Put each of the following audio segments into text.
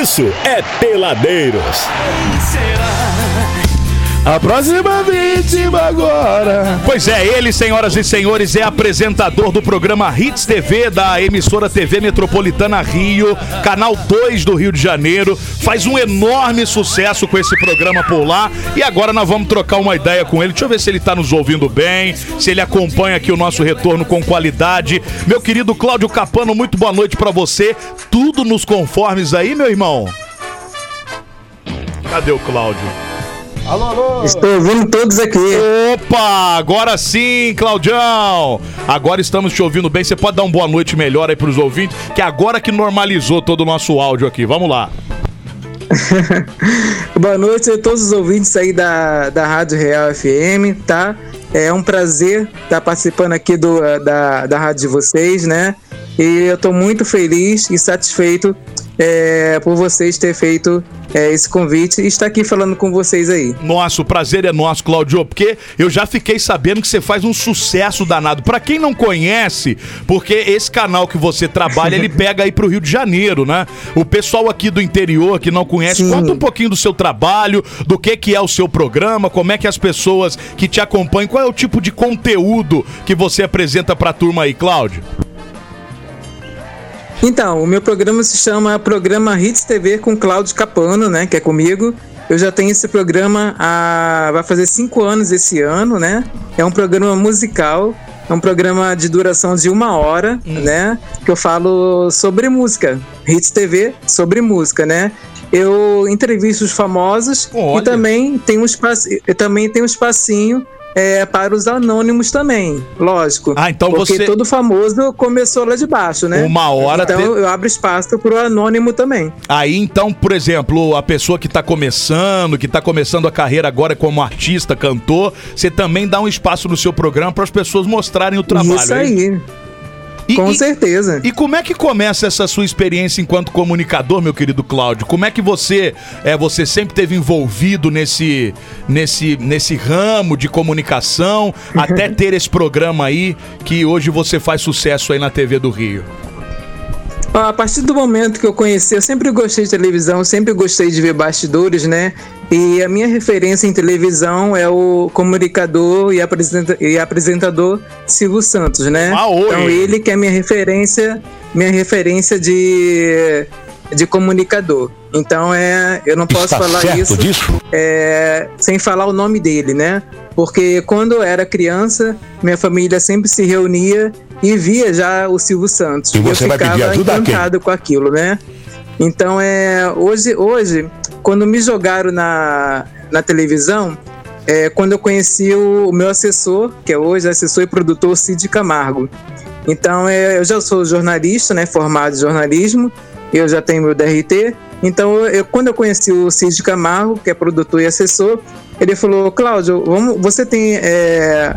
isso é Peladeiros. A próxima vítima agora. Pois é, ele, senhoras e senhores, é apresentador do programa Hits TV da emissora TV Metropolitana Rio, canal 2 do Rio de Janeiro. Faz um enorme sucesso com esse programa por lá. E agora nós vamos trocar uma ideia com ele. Deixa eu ver se ele tá nos ouvindo bem, se ele acompanha aqui o nosso retorno com qualidade. Meu querido Cláudio Capano, muito boa noite para você. Tudo nos conformes aí, meu irmão? Cadê o Cláudio? Alô, alô. Estou ouvindo todos aqui. Opa, agora sim, Claudião. Agora estamos te ouvindo bem. Você pode dar uma boa noite melhor aí pros ouvintes, que agora que normalizou todo o nosso áudio aqui. Vamos lá. boa noite a todos os ouvintes aí da, da Rádio Real FM, tá? É um prazer estar participando aqui do, da, da rádio de vocês, né? E eu estou muito feliz e satisfeito é, por vocês ter feito é, esse convite e estar aqui falando com vocês aí. Nossa, o prazer é nosso, Claudio, porque eu já fiquei sabendo que você faz um sucesso danado. Para quem não conhece, porque esse canal que você trabalha, ele pega aí pro Rio de Janeiro, né? O pessoal aqui do interior que não conhece, Sim. conta um pouquinho do seu trabalho, do que que é o seu programa, como é que as pessoas que te acompanham, qual é o tipo de conteúdo que você apresenta pra turma aí, Cláudio? Então, o meu programa se chama Programa Hits TV com Cláudio Capano, né? Que é comigo. Eu já tenho esse programa há. vai fazer cinco anos esse ano, né? É um programa musical. É um programa de duração de uma hora, hum. né? Que eu falo sobre música. Hits TV sobre música, né? Eu entrevisto os famosos Olha. e também tem um espaço, também tem um espacinho é, para os anônimos também, lógico. Ah, então porque você. todo famoso começou lá de baixo, né? Uma hora. Então te... eu abro espaço para o anônimo também. Aí então, por exemplo, a pessoa que está começando, que está começando a carreira agora como artista, cantor, você também dá um espaço no seu programa para as pessoas mostrarem o trabalho. Isso aí. Hein? E, Com certeza. E, e, como é que começa essa sua experiência enquanto comunicador, meu querido Cláudio? Como é que você é você sempre teve envolvido nesse nesse nesse ramo de comunicação até ter esse programa aí que hoje você faz sucesso aí na TV do Rio? A partir do momento que eu conheci, eu sempre gostei de televisão, sempre gostei de ver bastidores, né? E a minha referência em televisão é o comunicador e, apresenta e apresentador Silvio Santos, né? Ah, então ele que é minha referência, minha referência de, de comunicador. Então é, eu não posso Está falar isso é, sem falar o nome dele, né? Porque quando eu era criança, minha família sempre se reunia e via já o Silvio Santos. E você eu vai ficava pedir ajuda encantado com aquilo, né? Então é hoje, hoje quando me jogaram na, na televisão, é, quando eu conheci o, o, meu assessor, que é hoje assessor e produtor Cid Camargo. Então é, eu já sou jornalista, né, formado em jornalismo, eu já tenho meu DRT. Então eu, quando eu conheci o Cid Camargo, que é produtor e assessor, ele falou, Cláudio, vamos, você tem é,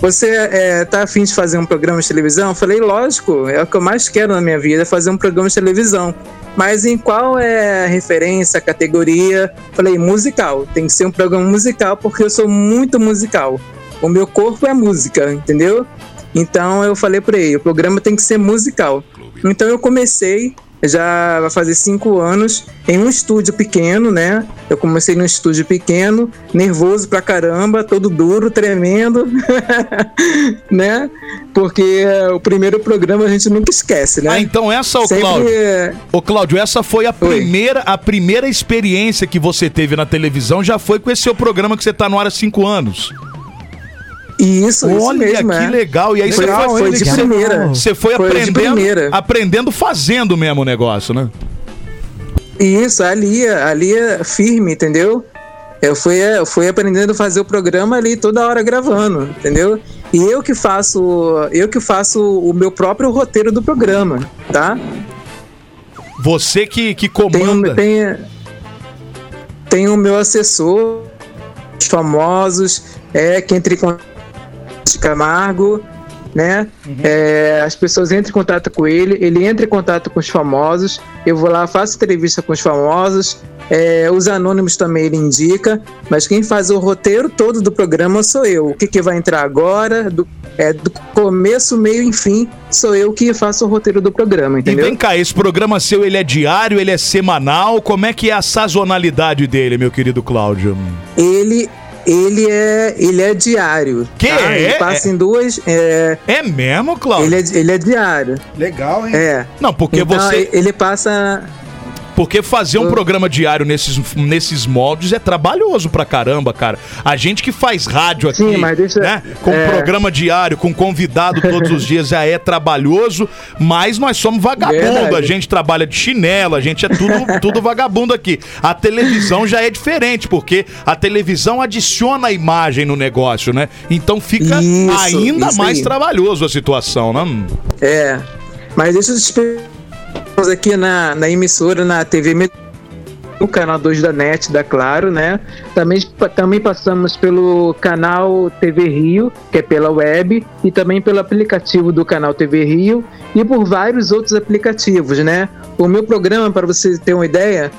você é, tá afim de fazer um programa de televisão? Eu falei, lógico, é o que eu mais quero na minha vida, fazer um programa de televisão. Mas em qual é a referência, a categoria? Eu falei, musical. Tem que ser um programa musical porque eu sou muito musical. O meu corpo é música, entendeu? Então eu falei para ele, o programa tem que ser musical. Então eu comecei já vai fazer cinco anos em um estúdio pequeno, né? Eu comecei num estúdio pequeno, nervoso pra caramba, todo duro, tremendo, né? Porque o primeiro programa a gente nunca esquece, né? Ah, então essa, ô Sempre... Cláudio, ô Cláudio, essa foi a primeira, a primeira experiência que você teve na televisão, já foi com esse seu programa que você tá no ar há cinco anos. Isso, Olha isso mesmo, que é. legal. E aí foi, você foi, foi de primeira. Você foi, foi aprendendo, aprendendo fazendo mesmo o negócio, né? Isso, ali, ali é firme, entendeu? Eu fui, eu fui aprendendo a fazer o programa ali toda hora gravando, entendeu? E eu que faço, eu que faço o meu próprio roteiro do programa, tá? Você que, que comanda. Tem, tem, tem o meu assessor, os famosos, é, que entre com Camargo, né? Uhum. É, as pessoas entram em contato com ele, ele entra em contato com os famosos, eu vou lá, faço entrevista com os famosos, É, os anônimos também ele indica, mas quem faz o roteiro todo do programa sou eu. O que, que vai entrar agora, do, é, do começo, meio e fim, sou eu que faço o roteiro do programa, entendeu? E vem cá, esse programa seu, ele é diário, ele é semanal? Como é que é a sazonalidade dele, meu querido Cláudio? Ele ele é, ele é diário. Que tá? Ele é? passa em duas. É, É mesmo, Cláudio? ele, é, ele é diário. Legal, hein? É. Não, porque Então, você. Ele passa. Porque fazer um Eu- programa diário nesses, nesses moldes é trabalhoso pra caramba, cara. A gente que faz rádio aqui, Sim, mas deixa- né? Com é. programa diário, com convidado todos os dias, já é trabalhoso, mas nós somos vagabundo. Verdade. A gente trabalha de chinelo, a gente é tudo, tudo vagabundo aqui. A televisão já é diferente, porque a televisão adiciona a imagem no negócio, né? Então fica Isso, ainda isso mais aí. trabalhoso a situação, né? É. Mas deixa explicar aqui na, na emissora, na TV no canal 2 da NET, da Claro, né? Também, também passamos pelo canal TV Rio, que é pela web, e também pelo aplicativo do canal TV Rio, e por vários outros aplicativos, né? O meu programa, para você ter uma ideia,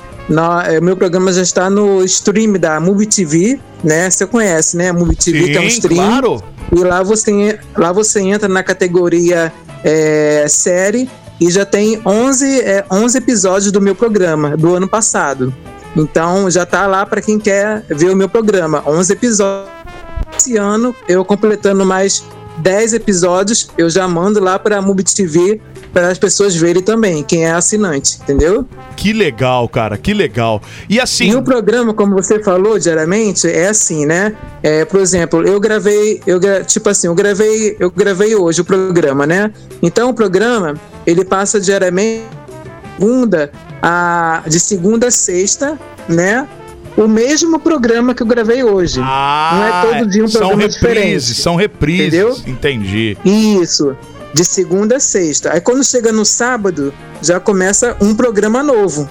é, o meu programa já está no stream da Mubi TV, né? Você conhece, né? A Mubi TV, que é um Sim, stream. claro. E lá você, lá você entra na categoria é, série e já tem 11, é, 11 episódios do meu programa do ano passado. Então já tá lá para quem quer ver o meu programa. 11 episódios. Esse ano, eu completando mais 10 episódios, eu já mando lá para a Mubi TV para as pessoas verem também, quem é assinante, entendeu? Que legal, cara, que legal. E assim. E o programa, como você falou diariamente, é assim, né? É, por exemplo, eu gravei, eu gra- tipo assim, eu gravei, eu gravei hoje o programa, né? Então o programa ele passa diariamente segunda a de segunda a sexta, né? O mesmo programa que eu gravei hoje. Ah, Não é todo dia um são programa reprises, diferente. são reprises. Entendeu? Entendi. Isso, de segunda a sexta. Aí quando chega no sábado, já começa um programa novo.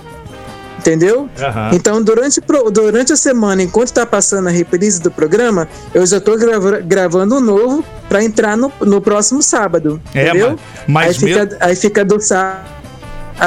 Entendeu? Aham. Então, durante, durante a semana, enquanto tá passando a reprise do programa, eu já tô grava- gravando um novo para entrar no, no próximo sábado. É, entendeu? mas- mas aí, fica, aí fica do sábado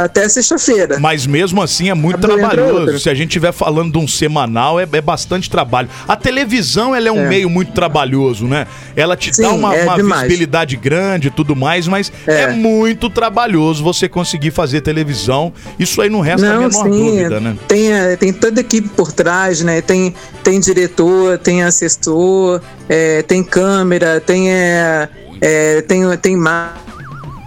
até sexta-feira. Mas mesmo assim é muito trabalhoso. Se a gente estiver falando de um semanal, é, é bastante trabalho. A televisão, ela é um É. meio muito trabalhoso, né? Ela te dá Sim, uma, é uma visibilidade grande e tudo mais, mas é. É. muito trabalhoso você conseguir fazer televisão. Isso aí não resta a Não, menor sim, dúvida, né? tem, eh, tem toda a equipe por trás, né? Tem, tem diretor, tem assessor, eh, tem câmera, tem, eh, tem, tem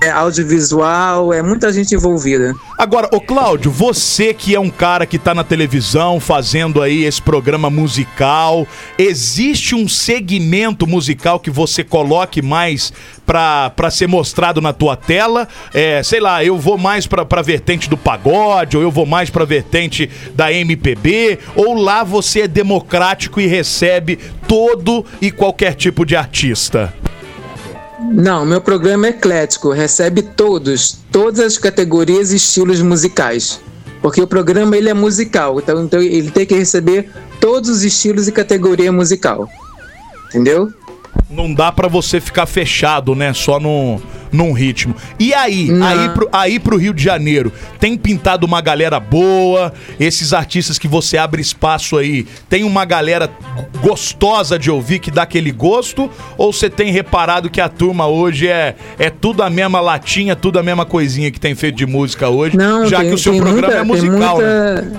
eh, audiovisual, é muita gente envolvida. Agora, ô Cláudio, você que é um cara que tá na televisão fazendo aí esse programa musical, existe um segmento musical que você coloque mais pra ser mostrado na tua tela? É, sei lá, eu vou mais pra, pra vertente do pagode, ou eu vou mais pra vertente da MPB, ou lá você é democrático e recebe todo e qualquer tipo de artista? Não, meu programa é eclético, recebe todos, todas as categorias e estilos musicais. Porque o programa ele é musical, então, então ele tem que receber todos os estilos e categoria musical. Entendeu? Não dá pra você ficar fechado, né? Só no, num ritmo. E aí, Não. aí pro, aí pro Rio de Janeiro, tem pintado uma galera boa? Esses artistas que você abre espaço aí, tem uma galera gostosa de ouvir que dá aquele gosto? Ou você tem reparado que a turma hoje é, é tudo a mesma latinha, tudo a mesma coisinha que tem feito de música hoje? Não, já tem, que o seu programa muita, é musical, tem né?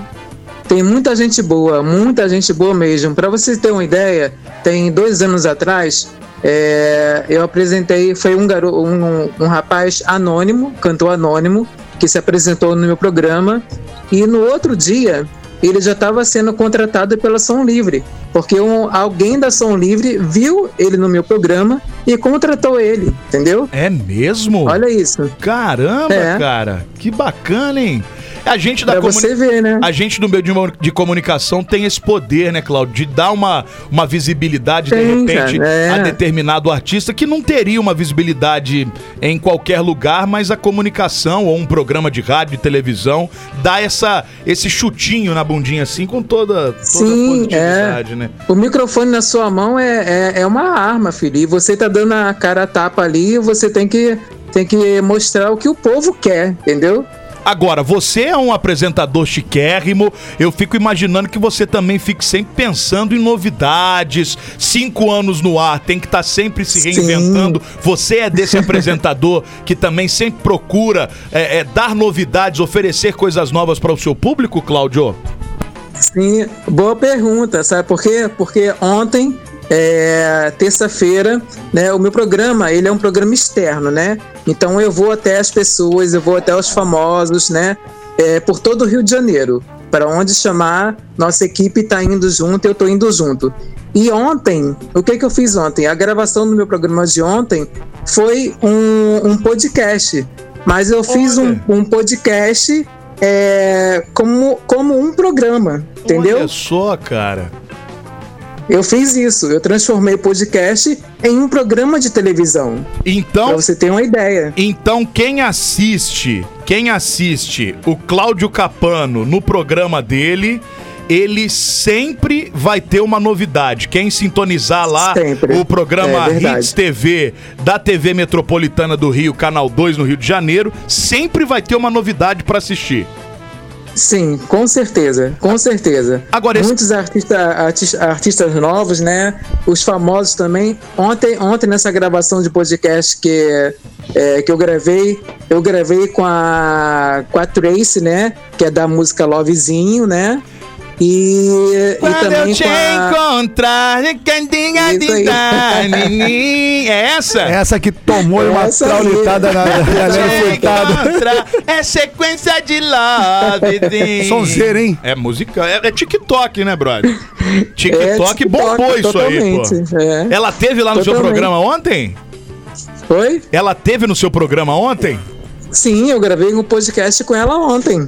Tem muita gente boa, muita gente boa mesmo. Para você ter uma ideia, tem dois anos atrás, é, eu apresentei, foi um, um, um rapaz anônimo, cantor anônimo, que se apresentou no meu programa. E no outro dia, ele já estava sendo contratado pela Som Livre, porque um, alguém da Som Livre viu ele no meu programa e contratou ele, entendeu? É mesmo? Olha isso. Caramba, É. cara. Que bacana, hein? A gente da Pra comuni- você ver, né? A gente do meio de, de comunicação tem esse poder, né, Claudio? De dar uma, uma visibilidade, de Tem, repente, cara, é. a determinado artista que não teria uma visibilidade em qualquer lugar, mas a comunicação ou um programa de rádio e televisão dá essa, esse chutinho na bundinha assim com toda, toda a Sim, positividade, né? O microfone na sua mão é, é, é uma arma, filho. E você tá dando a cara a tapa ali, você tem que, tem que mostrar o que o povo quer, entendeu? Agora, você é um apresentador chiquérrimo. Eu fico imaginando que você também fique sempre pensando em novidades. Cinco anos no ar, tem que estar sempre se Sim. reinventando. Você é desse apresentador que também sempre procura é, é, dar novidades, oferecer coisas novas para o seu público, Cláudio? Sim, boa pergunta, sabe por quê? Porque ontem, é, terça-feira, né, o meu programa, ele é um programa externo, né? Então eu vou até as pessoas, eu vou até os famosos, né? É, por todo o Rio de Janeiro. Para onde chamar, nossa equipe está indo junto, eu estou indo junto. E ontem, o que, que eu fiz ontem? A gravação do meu programa de ontem foi um, um podcast. Mas eu fiz um, um podcast é, como, como um programa, entendeu? Olha só, cara. Eu fiz isso. Eu transformei o podcast em um programa de televisão. Pra Então, você ter uma ideia. Então, quem assiste, quem assiste o Cláudio Capano no programa dele, ele sempre vai ter uma novidade. Quem sintonizar lá Sempre. o programa É. Hits TV da TV Metropolitana do Rio, Canal 2 no Rio de Janeiro, sempre vai ter uma novidade pra assistir. Sim, com certeza, com certeza. Agora, esse- Muitos artista, artis- artistas novos, né? Os famosos também. Ontem, ontem nessa gravação de podcast que, é, que eu gravei, eu gravei com a, com a Trace, né? Que é da música Lovezinho, né? E, e também com a... encontrar, cantinha Isso aí. É essa? Essa que tomou uma Essa aí. traulitada na galera furtada. encontrar, é sequência de love. Sonzeira, hein? É música, é, é TikTok, né, brother? TikTok, É, TikTok, bombou isso aí, pô. é. Ela teve lá no seu programa ontem? Oi? Ela teve no seu programa ontem? Sim, eu gravei um podcast com ela ontem.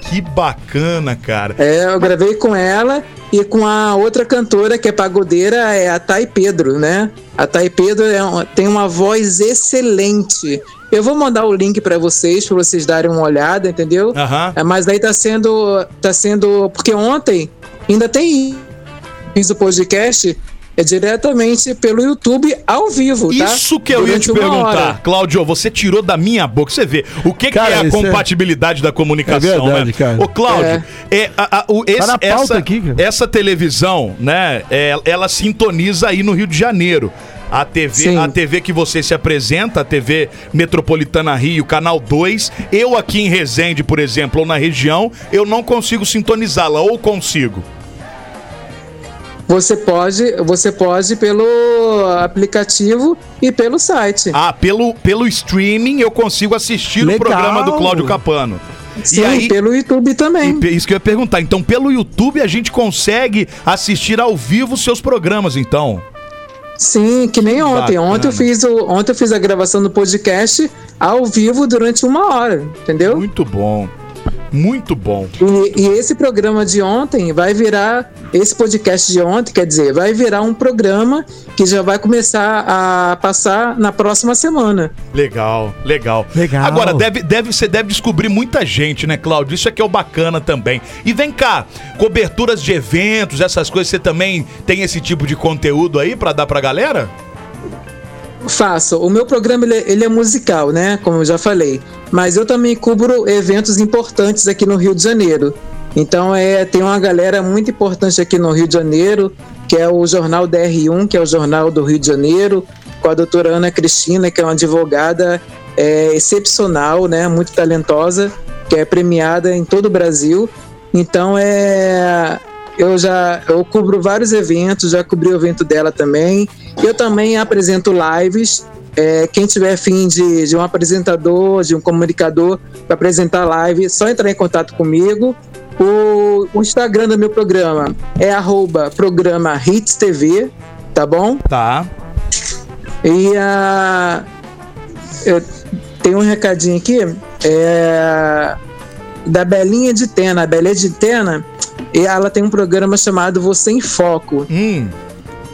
Que bacana, cara. É, eu gravei com ela e com a outra cantora que é pagodeira, é a Thay Pedro, né? A Thay Pedro é um- tem uma voz excelente. Eu vou mandar o link pra vocês, pra vocês darem uma olhada, entendeu? É, mas aí tá sendo, tá sendo, porque ontem ainda tem fiz o podcast é diretamente pelo YouTube ao vivo, tá? Isso que eu ia Durante te uma perguntar. hora. Cláudio, você tirou da minha boca. Você vê, o que, que Cara, é a é- compatibilidade da comunicação, É verdade, né? cara. Ô, Cláudio, é. a- a- o- esse- na pauta essa, aqui, essa televisão, né, é, ela sintoniza aí no Rio de Janeiro. A TV, Sim. a TV que você se apresenta, a TV Metropolitana Rio, Canal 2. Eu aqui em Resende, por exemplo, ou na região, eu não consigo sintonizá-la, ou consigo. Você pode, você pode pelo aplicativo e pelo site. Ah, pelo, pelo streaming eu consigo assistir o Legal. programa do Cláudio Capano. Sim, e aí, pelo YouTube também. E Isso que eu ia perguntar. Então, pelo YouTube a gente consegue assistir ao vivo os seus programas, então. Sim, que nem ontem. bacana. Ontem eu fiz o, ontem eu fiz a gravação do podcast ao vivo durante uma hora, entendeu? Muito bom. Muito bom. E, e esse programa de ontem vai virar esse podcast de ontem, quer dizer, vai virar um programa que já vai começar a passar na próxima semana. Legal, legal. Legal. Agora, deve, deve, você deve descobrir muita gente, né, Cláudio? Isso é que é o bacana também. E vem cá, coberturas de eventos, essas coisas, você também tem esse tipo de conteúdo aí pra dar pra galera? Faço. O meu programa ele, é- ele é musical, né? Como eu já falei. Mas eu também cubro eventos importantes aqui no Rio de Janeiro. Então é, tem uma galera muito importante aqui no Rio de Janeiro, que é o Jornal DR1, que é o Jornal do Rio de Janeiro, com a doutora Ana Cristina, que é uma advogada é, excepcional, né? Muito talentosa, que é premiada em todo o Brasil. Então é. Eu já eu cubro vários eventos, já cobri o evento dela também. Eu também apresento lives. É, quem tiver fim de, de um apresentador, de um comunicador para apresentar live, só entrar em contato comigo. O, o Instagram do meu programa é arroba programa Hits TV, tá bom? Tá. E a. Eu tenho um recadinho aqui. É, da Belinha de Tena. A Belinha de Tena, e ela tem um programa chamado Você em Foco. Hum.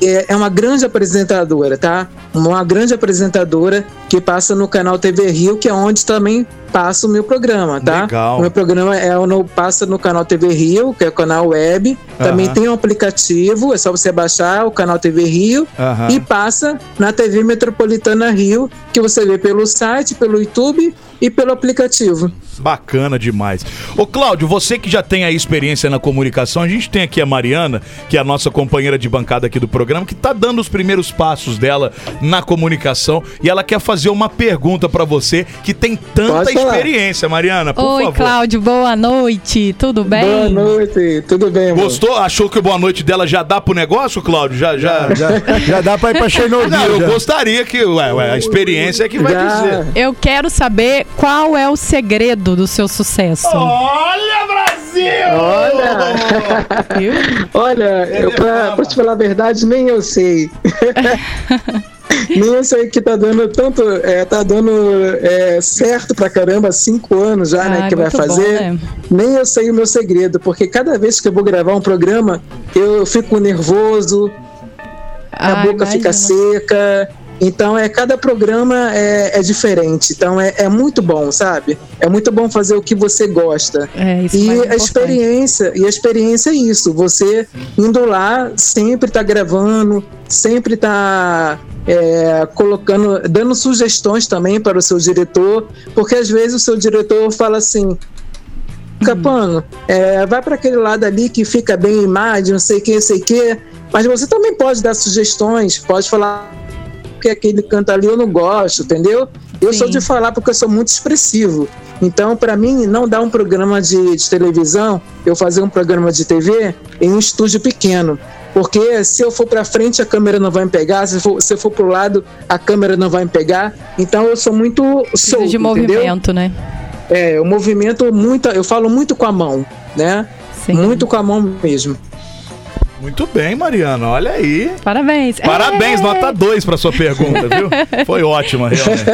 É, é uma grande apresentadora, tá? Uma grande apresentadora que passa no canal TV Rio, que é onde também passa o meu programa, tá? Legal. O meu programa é no, passa no canal TV Rio, que é o canal web. Também Aham. tem um aplicativo, é só você baixar o canal TV Rio Aham. e passa na TV Metropolitana Rio, que você vê pelo site, pelo YouTube e pelo aplicativo. Bacana demais. Ô Cláudio, você que já tem aí experiência na comunicação, a gente tem aqui a Mariana, que é a nossa companheira de bancada aqui do programa, que tá dando os primeiros passos dela na comunicação e ela quer fazer uma pergunta pra você que tem tanta experiência, Mariana, por Oi, favor. Cláudio, boa noite. Tudo bem? Boa noite, tudo bem, amor? Gostou? Achou que o boa noite dela já dá pro negócio, Cláudio? Já, já. Já, já dá pra ir pra Chernobyl. Não, eu já. gostaria que, ué, ué, a experiência é que vai Já. dizer. Eu quero saber qual é o segredo do seu sucesso. Olha, Brasil! Olha, olha, eu, pra, pra te falar a verdade, nem eu sei. nem eu sei que tá dando tanto, é, tá dando é, certo pra caramba, cinco anos já, né, Ah, que vai muito bom, fazer. né? Nem eu sei o meu segredo, porque cada vez que eu vou gravar um programa, eu fico nervoso, a Ah, boca fica imagino. seca. Então, é cada programa é, é diferente. Então, é, é muito bom, sabe? É muito bom fazer o que você gosta. É, isso E a experiência, e a experiência é isso. Você indo lá, sempre tá gravando, sempre tá é, colocando, dando sugestões também para o seu diretor, porque às vezes o seu diretor fala assim. Capano, é, vai para aquele lado ali que fica bem imagem, não sei o que, não sei o que. Mas você também pode dar sugestões, pode falar que aquele canto ali eu não gosto, entendeu? Eu sou Sim. de falar porque eu sou muito expressivo. Então, para mim, não dar um programa de, de televisão, eu fazer um programa de TV em um estúdio pequeno. Porque se eu for para frente, a câmera não vai me pegar. Se, for, se eu for para o lado, a câmera não vai me pegar. Então, eu sou muito solto, de entendeu? movimento, né? É, o movimento, muito, eu falo muito com a mão, né? Sim. Muito com a mão mesmo. Muito bem, Mariana, olha aí. Parabéns. Parabéns, É. nota 2 para sua pergunta, viu? Foi ótima, realmente.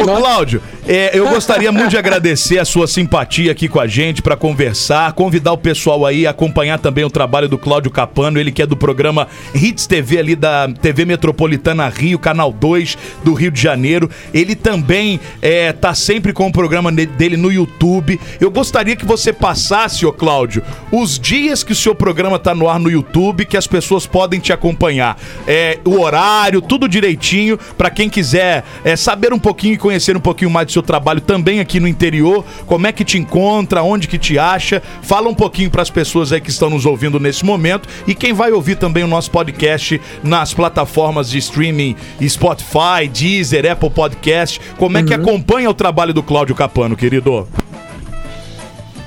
Ô, Cláudio, é, eu gostaria muito de agradecer a sua simpatia aqui com a gente para conversar, convidar o pessoal aí a acompanhar também o trabalho do Cláudio Capano, ele que é do programa Hits TV ali da TV Metropolitana Rio, Canal 2 do Rio de Janeiro. Ele também é, tá sempre com o programa dele no YouTube. Eu gostaria que você passasse, ô Cláudio, os dias que o seu programa tá no ar no YouTube, que as pessoas podem te acompanhar. É, o horário, tudo direitinho, para quem quiser é, saber um pouquinho e conhecer um pouquinho mais do seu trabalho também aqui no interior, como é que te encontra, onde que te acha. Fala um pouquinho para as pessoas aí que estão nos ouvindo nesse momento e quem vai ouvir também o nosso podcast nas plataformas de streaming Spotify, Deezer, Apple Podcast. Como é que acompanha o trabalho do Cláudio Capano, querido?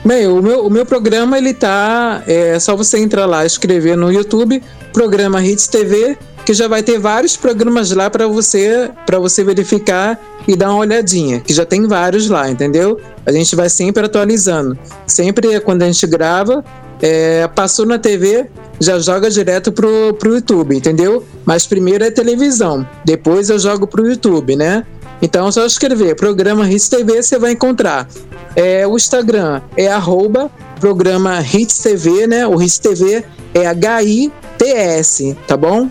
Bem, o meu, o meu programa, ele tá. É só você entrar lá, escrever no YouTube, programa Hits TV, que já vai ter vários programas lá para você para você verificar e dar uma olhadinha, que já tem vários lá, entendeu? A gente vai sempre atualizando. Sempre quando a gente grava, é, passou na TV, já joga direto pro, pro YouTube, entendeu? Mas primeiro é televisão, depois eu jogo pro YouTube, né? Então é só escrever programa Hits TV, você vai encontrar. É, o Instagram é arroba programa Hits TV, né? O Hits TV é H-I-T-S, tá bom?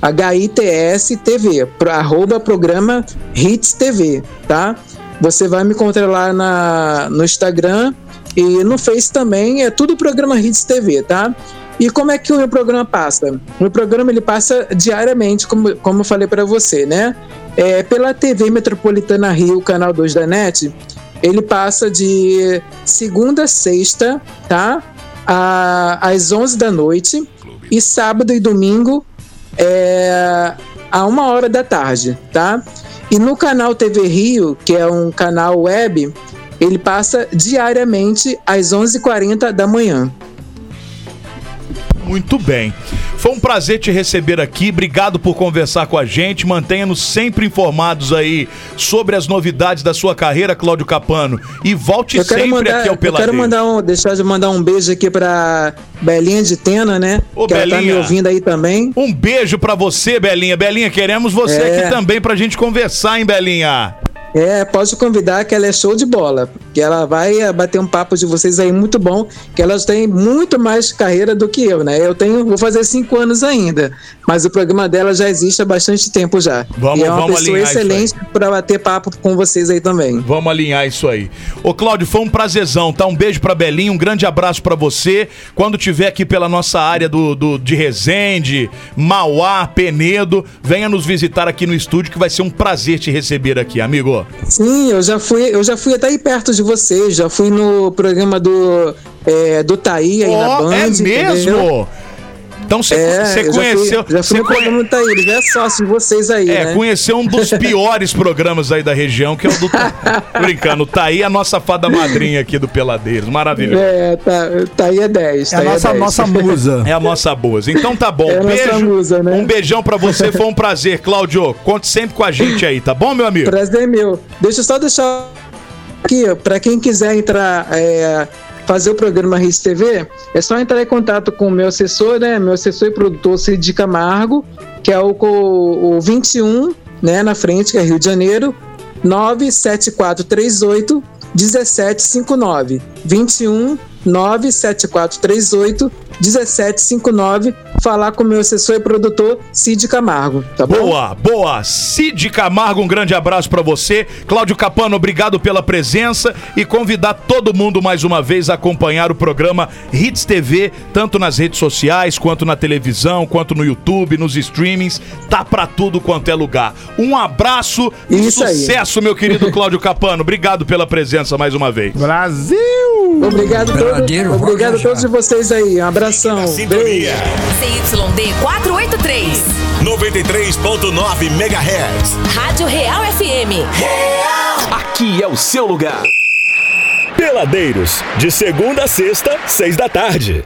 H-I-T-S TV, arroba programa Hits TV, tá? Você vai me encontrar lá na, no Instagram e no Face também, é tudo programa Hits TV, tá? E como é que o meu programa passa? O meu programa ele passa diariamente, como, como eu falei para você, né? É, pela TV Metropolitana Rio, canal 2 da NET, ele passa de segunda a sexta, tá? A, às 11 da noite e sábado e domingo é, a uma hora da tarde, tá? E no canal TV Rio, que é um canal web, ele passa diariamente às 11h40 da manhã. Muito bem. Foi um prazer te receber aqui. Obrigado por conversar com a gente. Mantenha-nos sempre informados aí sobre as novidades da sua carreira, Cláudio Capano. E volte Eu sempre mandar, aqui ao eu Peladeiro. quero mandar um, deixar de mandar um beijo aqui pra Belinha de Tena, né? Ô, que ela tá me Belinha. ouvindo aí também. Um beijo pra você, Belinha. Belinha, queremos você É. aqui também pra gente conversar, hein, Belinha? É, pode convidar que ela é show de bola. Que ela vai eh, bater um papo de vocês aí muito bom. Que elas têm muito mais carreira do que eu, né? Eu tenho, vou fazer cinco anos ainda. Mas o programa dela já existe há bastante tempo já. Vamos- e é uma vamos pessoa excelente para bater papo com vocês aí também. Vamos alinhar isso aí. Ô, Cláudio, foi um prazerzão, tá? Um beijo pra Belinha, um grande abraço pra você. Quando tiver aqui pela nossa área do, do- de Resende, Mauá, Penedo, venha nos visitar aqui no estúdio que vai ser um prazer te receber aqui, amigo. Sim, eu já fui, eu já fui até aí perto de vocês, já fui no programa do, é, do Taí aí na Ó, Band. é entendeu? Então você É, você eu já fui- conheceu. Já fui, conhe- Taí, ele já é sócio de vocês aí, É, né? conheceu um dos piores programas aí da região, que é o do. Brincando, tá aí a nossa fada madrinha aqui do Peladeiros. Maravilhoso. É, tá, Taí é 10. É a nossa, nossa musa. É a nossa boas. Então tá bom. É Beijo. musa, né? Um beijão pra você. Foi um prazer, Cláudio. Conte sempre com a gente aí, tá bom, meu amigo? Prazer é meu. Deixa eu só deixar aqui, ó, pra quem quiser entrar, é, fazer o programa RIS TV, é só entrar em contato com o meu assessor, né? Meu assessor e produtor Cid Camargo, que é o, o 21, né, na frente, que é Rio de Janeiro, 97438 1759. 21 97438 1759. Falar com o meu assessor e produtor Cid Camargo, tá bom? Boa, boa. Cid Camargo, um grande abraço pra você. Cláudio Capano, obrigado pela presença e convidar todo mundo mais uma vez a acompanhar o programa Hits TV, tanto nas redes sociais, quanto na televisão, quanto no YouTube, nos streamings. Tá pra tudo quanto é lugar. Um abraço e Isso aí. sucesso, meu querido Cláudio Capano. Obrigado pela presença mais uma vez. Brasil! Obrigado, Peladeiro, obrigado a todos vocês aí. Um abração. Beijo. Sintonia CYD 483. 93.9 MHz. Rádio Real FM. Aqui é o seu lugar. Peladeiros, de segunda a sexta, seis da tarde.